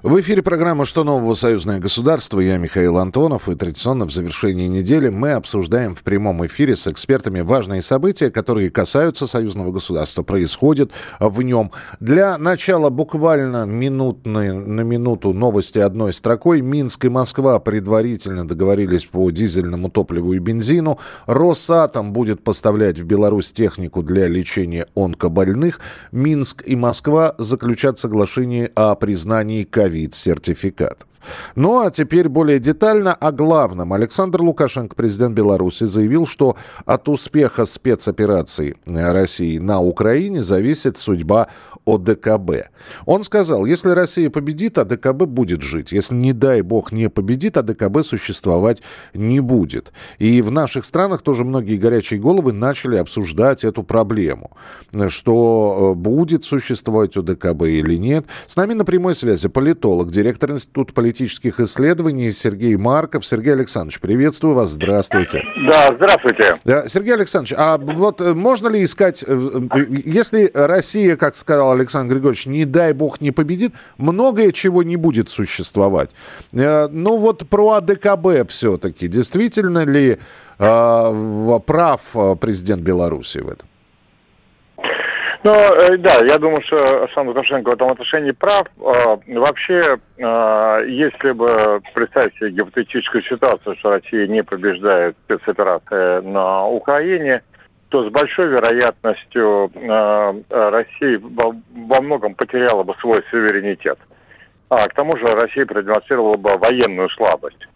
В эфире программа «Что нового? Союзное государство». Я Михаил Антонов. И традиционно в завершении недели мы обсуждаем в прямом эфире с экспертами важные события, которые касаются союзного государства, происходят в нем. Для начала буквально минутные, на минуту новости одной строкой. Минск и Москва предварительно договорились по дизельному топливу и бензину. Росатом будет поставлять в Беларусь технику для лечения онкобольных. Минск и Москва заключат соглашение о признании ковида ковид-сертификатов. Ну а теперь более детально о главном. Александр Лукашенко, президент Беларуси, заявил, что от успеха спецоперации России на Украине зависит судьба ОДКБ. Он сказал, если Россия победит, АДКБ будет жить. Если, не дай бог, не победит, АДКБ существовать не будет. И в наших странах тоже многие горячие головы начали обсуждать эту проблему. Что э, будет существовать ОДКБ или нет. С нами на прямой связи политолог, директор Института политических исследований Сергей Марков. Сергей Александрович, приветствую вас. Здравствуйте. Да, здравствуйте. Сергей Александрович, а вот э, можно ли искать, э, если Россия, как сказал Александр Григорьевич, не дай бог не победит, многое чего не будет существовать. Э, ну вот про АДКБ все-таки. Действительно ли э, прав э, президент Беларуси в этом? Ну, да, я думаю, что Александр Лукашенко в этом отношении прав. Вообще, если бы представить себе гипотетическую ситуацию, что Россия не побеждает спецоперации на Украине, то с большой вероятностью э, Россия во многом потеряла бы свой суверенитет. А к тому же Россия продемонстрировала бы военную слабость.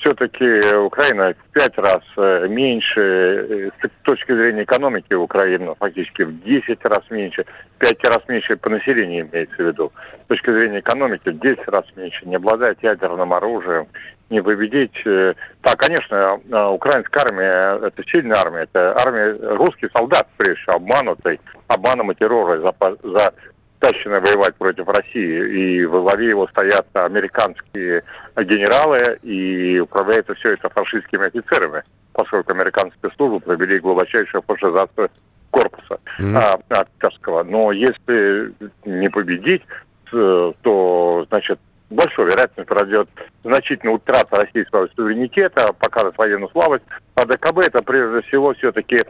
Все-таки Украина в пять раз э, меньше, э, с точки зрения экономики Украины фактически в 10 раз меньше, в 5 раз меньше по населению имеется в виду. С точки зрения экономики в 10 раз меньше, не обладает ядерным оружием, не победить. Э, да, конечно, э, украинская армия – это сильная армия, это армия, русский солдат, прежде всего, обманутый, обманом и террором за, тащены воевать против России. И во главе его стоят американские генералы, и управляется все это фашистскими офицерами, поскольку американские службы провели глубочайшую фашизацию корпуса mm-hmm. а, офицерского. Но если не победить, э, то, значит, большой вероятностью пройдет значительная утрата российского суверенитета, покажет военную слабость. А ДКБ это прежде всего все-таки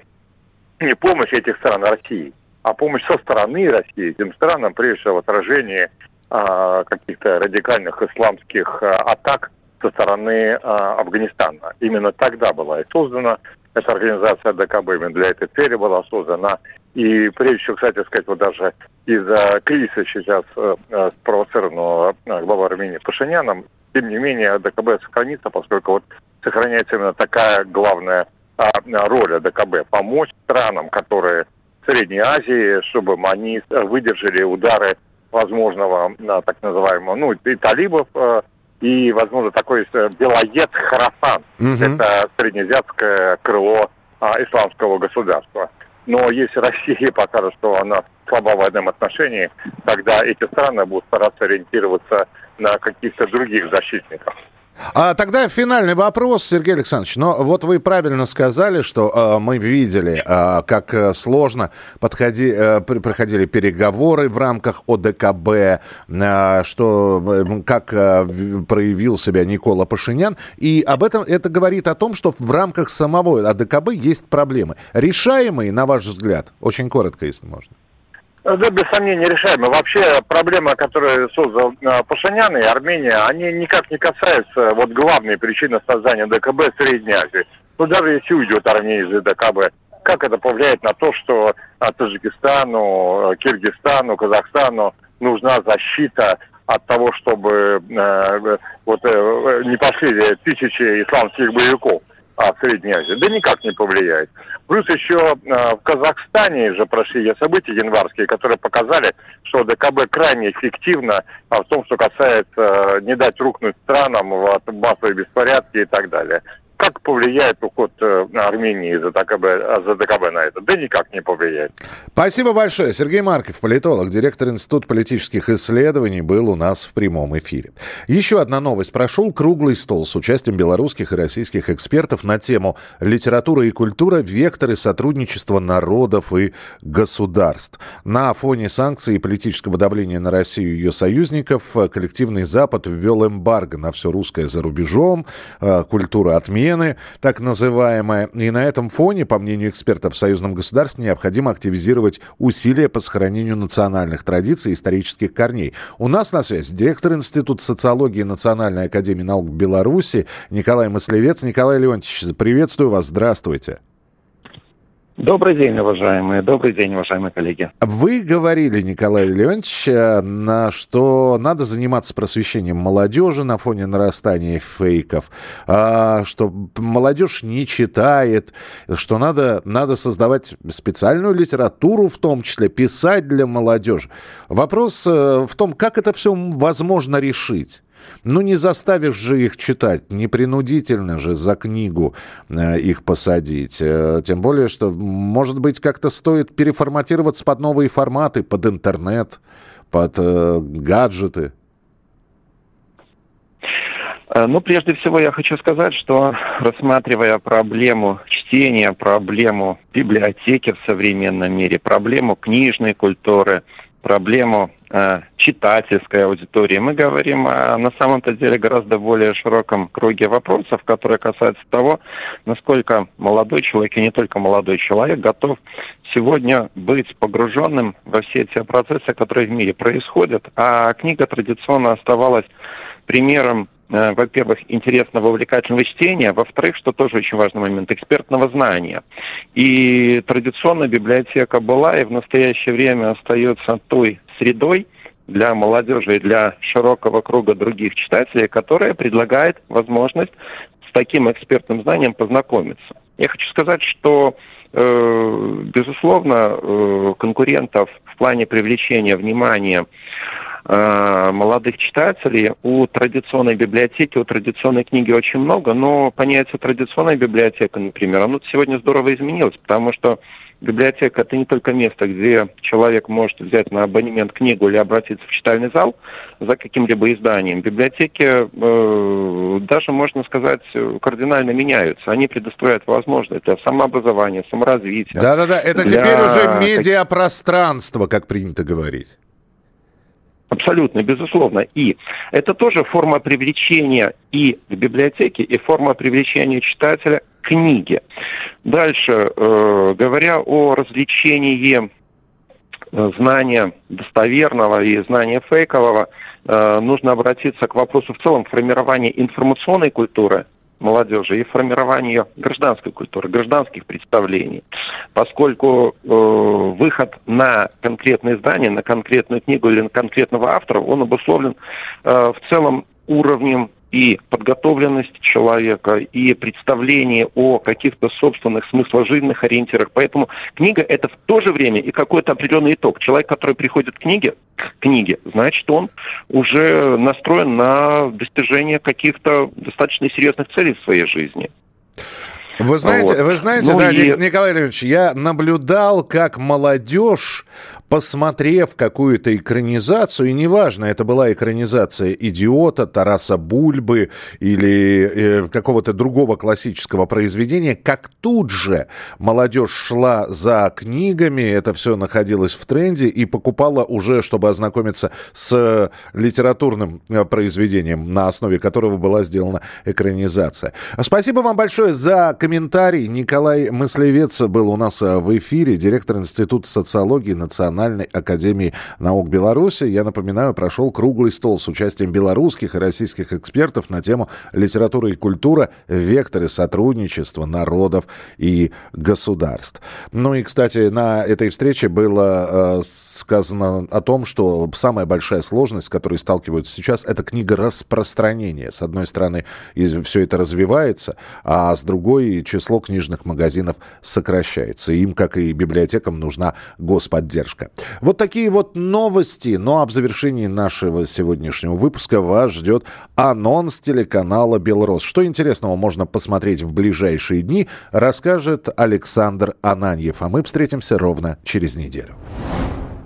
не помощь этих стран России, а помощь со стороны России этим странам, прежде всего в отражении а, каких-то радикальных исламских а, атак со стороны а, Афганистана. Именно тогда была и создана эта организация ДКБ, именно для этой цели была создана. И прежде всего, кстати сказать, вот даже из-за кризиса сейчас э, э спровоцированного э, главой Армении Пашиняном, тем не менее ДКБ сохранится, поскольку вот сохраняется именно такая главная а, роль ДКБ – помочь странам, которые Средней Азии, чтобы они выдержали удары возможного так называемого, ну, и талибов, э, и, возможно, такой белоед Харасан. Угу. Это среднеазиатское крыло а, исламского государства. Но если Россия покажет, что она слаба в этом отношении, тогда эти страны будут стараться ориентироваться на каких-то других защитников. А тогда финальный вопрос, Сергей Александрович. Но вот вы правильно сказали, что э, мы видели, э, как э, сложно подходи, э, проходили переговоры в рамках ОДКБ, э, что э, как э, проявил себя Никола Пашинян. И об этом это говорит о том, что в рамках самого ОДКБ есть проблемы. Решаемые, на ваш взгляд? Очень коротко, если можно. Да, без сомнения, решаемо. Вообще, проблемы, которые создал э, Пашинян и Армения, они никак не касаются вот главной причины создания ДКБ Средней Азии. Ну, даже если уйдет Армения из ДКБ, как это повлияет на то, что э, Таджикистану, э, Киргизстану, Казахстану нужна защита от того, чтобы э, вот э, не пошли тысячи исламских боевиков а, в Средней Азии? Да никак не повлияет. Плюс еще э, в Казахстане же прошли события январские, которые показали, что ДКБ крайне эффективно а в том, что касается э, не дать рухнуть странам в массовые беспорядки и так далее. Как повлияет уход э, Армении за ДКБ, за ДКБ на это? Да никак не повлияет. Спасибо большое. Сергей Марков, политолог, директор Института политических исследований, был у нас в прямом эфире. Еще одна новость. Прошел круглый стол с участием белорусских и российских экспертов на тему «Литература и культура. Векторы сотрудничества народов и государств». На фоне санкций и политического давления на Россию и ее союзников коллективный Запад ввел эмбарго на все русское за рубежом, э, культура отмены, так называемая. И на этом фоне, по мнению экспертов в союзном государстве, необходимо активизировать усилия по сохранению национальных традиций и исторических корней. У нас на связи директор Института социологии Национальной академии наук Беларуси Николай Маслевец. Николай Леонтьевич, приветствую вас, здравствуйте. Добрый день, уважаемые. Добрый день, уважаемые коллеги. Вы говорили, Николай Леонидович, э, что надо заниматься просвещением молодежи на фоне нарастания фейков, а, что молодежь не читает, что надо, надо создавать специальную литературу, в том числе писать для молодежи. Вопрос э, в том, как это все возможно решить. Ну, не заставишь же их читать, не принудительно же за книгу э, их посадить. Э, тем более, что, может быть, как-то стоит переформатироваться под новые форматы, под интернет, под э, гаджеты. Э, ну, прежде всего, я хочу сказать, что рассматривая проблему чтения, проблему библиотеки в современном мире, проблему книжной культуры, проблему э, читательской аудитории. Мы говорим о, на самом-то деле гораздо более широком круге вопросов, которые касаются того, насколько молодой человек, и не только молодой человек, готов сегодня быть погруженным во все те процессы, которые в мире происходят. А книга традиционно оставалась примером во-первых, интересного, увлекательного чтения, во-вторых, что тоже очень важный момент, экспертного знания. И традиционно библиотека была и в настоящее время остается той средой для молодежи и для широкого круга других читателей, которая предлагает возможность с таким экспертным знанием познакомиться. Я хочу сказать, что э, безусловно, э, конкурентов в плане привлечения внимания Э, молодых читателей. У традиционной библиотеки, у традиционной книги очень много, но понятие традиционная библиотека, например, оно сегодня здорово изменилось, потому что библиотека это не только место, где человек может взять на абонемент книгу или обратиться в читальный зал за каким-либо изданием. Библиотеки э, даже, можно сказать, кардинально меняются. Они предоставляют возможность для самообразования, саморазвития. Да-да-да, это для... теперь уже медиапространство, как принято говорить. Абсолютно, безусловно. И это тоже форма привлечения и к библиотеке, и форма привлечения читателя к книге. Дальше, э, говоря о развлечении э, знания достоверного и знания фейкового, э, нужно обратиться к вопросу в целом формирования информационной культуры – молодежи и формирование ее гражданской культуры, гражданских представлений, поскольку э, выход на конкретное издание, на конкретную книгу или на конкретного автора, он обусловлен э, в целом уровнем и подготовленность человека, и представление о каких-то собственных смысложильных ориентирах. Поэтому книга – это в то же время и какой-то определенный итог. Человек, который приходит к книге, к книге, значит, он уже настроен на достижение каких-то достаточно серьезных целей в своей жизни. Вы знаете, вот. вы знаете, ну да, и... Николай Леонидович, я наблюдал, как молодежь посмотрев какую-то экранизацию, и неважно, это была экранизация «Идиота», Тараса Бульбы или э, какого-то другого классического произведения, как тут же молодежь шла за книгами, это все находилось в тренде, и покупала уже, чтобы ознакомиться с литературным э, произведением, на основе которого была сделана экранизация. Спасибо вам большое за комментарий. Николай Мыслевец был у нас э, в эфире, директор Института социологии национального Национальной академии наук Беларуси. Я напоминаю, прошел круглый стол с участием белорусских и российских экспертов на тему литература и культура, векторы сотрудничества народов и государств. Ну и, кстати, на этой встрече было э, сказано о том, что самая большая сложность, с которой сталкиваются сейчас, это книга распространения. С одной стороны, все это развивается, а с другой число книжных магазинов сокращается. Им, как и библиотекам, нужна господдержка. Вот такие вот новости. Ну а в завершении нашего сегодняшнего выпуска вас ждет анонс телеканала «Белрос». Что интересного можно посмотреть в ближайшие дни, расскажет Александр Ананьев. А мы встретимся ровно через неделю.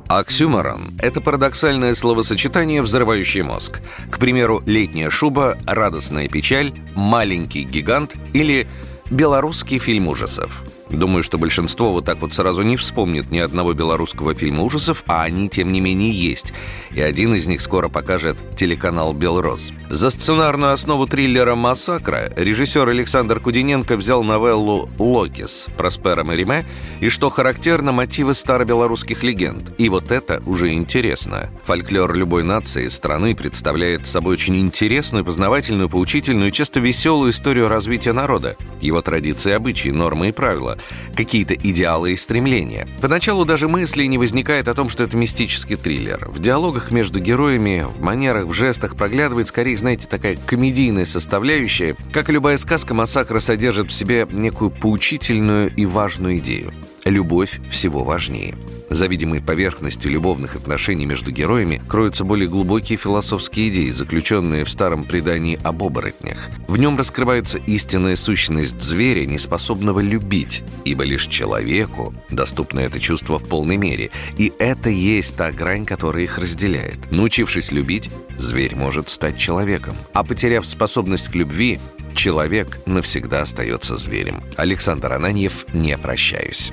Оксюморон – это парадоксальное словосочетание, взрывающее мозг. К примеру, летняя шуба, радостная печаль, маленький гигант или белорусский фильм ужасов – Думаю, что большинство вот так вот сразу не вспомнит ни одного белорусского фильма ужасов, а они, тем не менее, есть. И один из них скоро покажет телеканал «Белрос». За сценарную основу триллера «Массакра» режиссер Александр Кудиненко взял новеллу «Локис» Проспера Мериме и, что характерно, мотивы старобелорусских легенд. И вот это уже интересно. Фольклор любой нации, страны представляет собой очень интересную, познавательную, поучительную и часто веселую историю развития народа, его традиции, обычаи, нормы и правила какие-то идеалы и стремления. Поначалу даже мысли не возникает о том, что это мистический триллер. В диалогах между героями, в манерах, в жестах проглядывает скорее, знаете, такая комедийная составляющая. Как и любая сказка, «Массакра» содержит в себе некую поучительную и важную идею. Любовь всего важнее. За видимой поверхностью любовных отношений между героями кроются более глубокие философские идеи, заключенные в старом предании об оборотнях. В нем раскрывается истинная сущность зверя, неспособного любить, ибо лишь человеку доступно это чувство в полной мере. И это есть та грань, которая их разделяет. Научившись любить, зверь может стать человеком. А потеряв способность к любви, человек навсегда остается зверем. Александр Ананьев «Не прощаюсь».